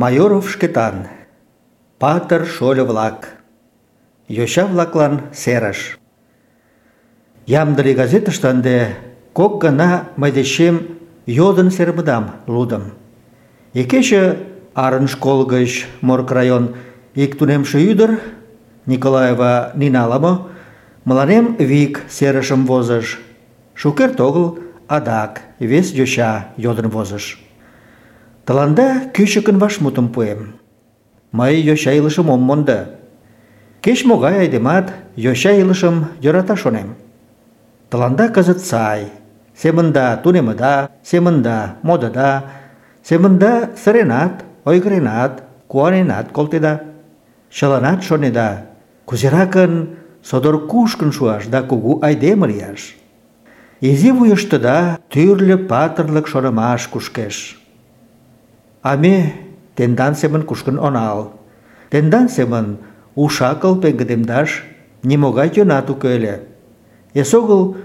Майоров шкетан. Патыр шольо-влак. Йоча-влаклан серыш. Ямдыли газетыште ынде кок гана мый дечем йодын сермыдам лудым. Икече арын школ гыч Морк район ик тунемше ӱдыр Николаева Нина ала мыланем вик серышым возыш. Шукерте огыл адак вес йоча йодын возыш. Тыланда кӱчыкын вашмутым пуэм. Мый йоча илышым ом мондо. Кеч-могай айдемат йоча илышым йӧрата шонем. Тыланда кызыт сай. Семында тунемыда, семында модыда, семында сыренат, ойгыренат, куаненат колтеда. Чыланат шонеда, кузеракын содор кушкын шуаш да кугу айдеме лияш. Изи вуйыштыда тӱрлӧ патырлык шонымаш кушкеш. А ме тендан семын кушкын онал. Тендан семын ушакыл пеҥгыдемдаш нимогай йӧнат уке ыле. Эсогыл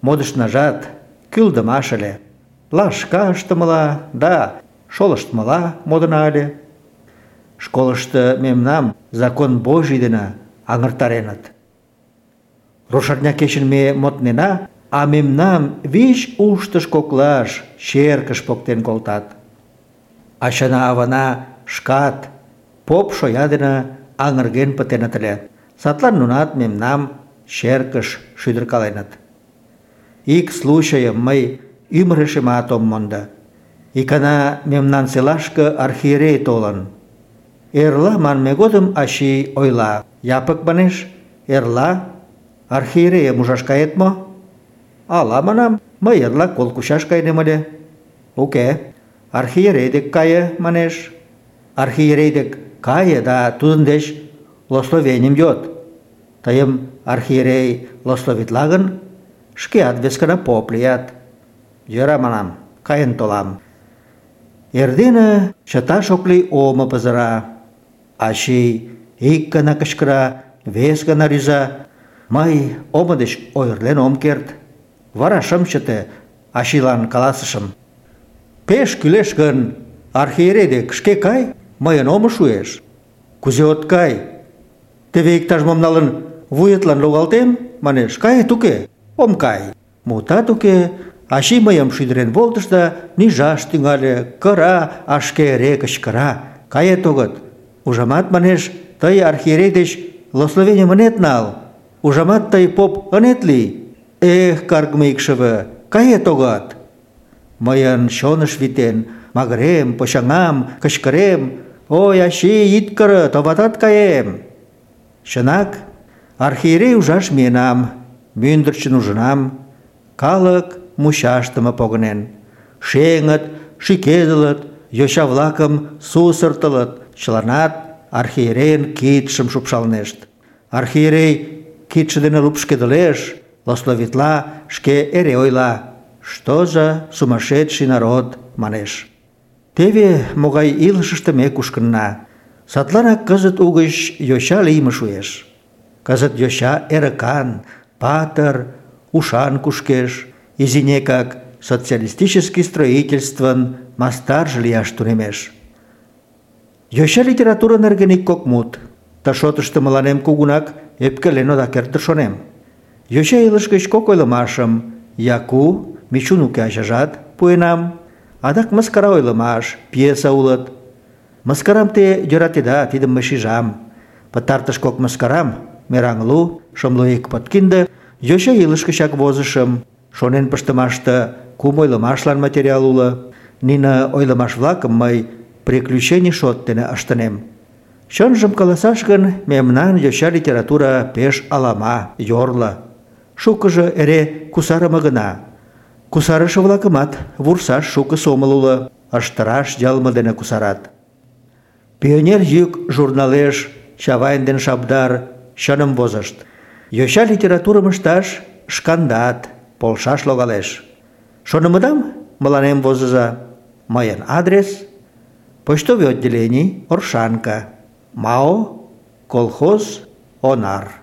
модышнажат кӱлдымаш ыле. Лашка ыштымыла да шолыштмыла модына ыле. Школышто мемнам закон Божий дене аҥыртареныт. Рушарня кечын ме моднена, а мемнам вич уштыш коклаш черкыш поктен колтат. Ачана-авана шкат поп шоя дене аҥырген пытеныт ыле. Садлан нунат мемнам черкыш шӱдыркаленыт. Ик случайым мый ӱмырешемат ом мондо. Икана мемнан селашке архиерей толын. Эрла манме годым ачий ойла. Япык манеш, эрла архиерейым ужаш кает мо? Ала манам, мый эрла кол кучаш ыле. Уке, архиерей дек кае, манеш. Архиерей дек кае да тудын деч лословеньым йод. Тыйым архиерей лословитла гын, шкеат вескана поп лият. Йӧра манам, каен толам. Эрдене чыташ ок лий омо пызыра. Ачий ик гана кычкыра, вес гана рӱза. Мый омо деч ойырлен ом керт. Вара шым чыте, ачийлан каласышым. Пеш кӱлеш гын, архиерей дек шке кай, мыйын омо шуэш. Кузе от кай? Теве иктаж-мом налын вуетлан логалтем, манеш, кает уке? Ом кай. Мутат уке, ачий мыйым шӱдырен волтыш да нижаш тӱҥале, кыра, а шке эре кычкыра. Кает огыт. Ужамат, манеш, тый архиерей деч лословенийым ынет нал. Ужамат, тый поп ынет лий. Эх, каргыме икшыве, кает. Më janë shonë shviten, më grem, po shëngam, këshkërem, o jashi jitë kërë, të vatat ka jem. Shënak, arhire u zhash mjenam, myndër që në zhënam, kalëk mu shashtë më pogënen. Shengët, shikedëllët, jo shavlakëm susërtëllët, qëlanat, arhiren kitë shumë shupshalnesht. Arhirej kitë që dhe në lupë shkedëlesh, Loslovitla shke ereojla Что за сумасшедший народ, манеш. Теве могай илышыште ме кушкынна. Садланак кызыт угыч йоча лийме шуэш. Кызыт йоча эрыкан, патыр, ушан кушкеш, изинекак социалистический строительствын мастарже лияш тунемеш. Йоча литература нерген ик кок мут. Ты шотышто мыланем кугунак ӧпкелен ода керт шонем. Йоча илыш гыч кок ойлымашым Яку Мичун уке ачажат пуэнам. Адак мыскара ойлымаш, пьеса улыт. Мыскарам те йӧратеда, тидым мый шижам. Пытартыш кок мыскарам, мераҥлу, шымлу ик подкинде, йоча илыш гычак возышым. Шонен пыштымаште кум ойлымашлан материал уло. Нине ойлымаш-влакым мый приключений шот дене ыштынем. Чынжым каласаш гын, мемнан йоча литература пеш алама, йорло. Шукыжо эре кусарыме гына. Кусарыше-влакымат вурсаш шуко сомыл уло, ыштыраш ялме дене кусарат. Пионер йӱк журналеш Чавайн ден Шабдар чыным возышт. Йоча литературым ышташ шкандат полшаш логалеш. Шонымыдам мыланем возыза. Мыйын адрес – почтовый отделений Оршанка, МАО, колхоз, Онар.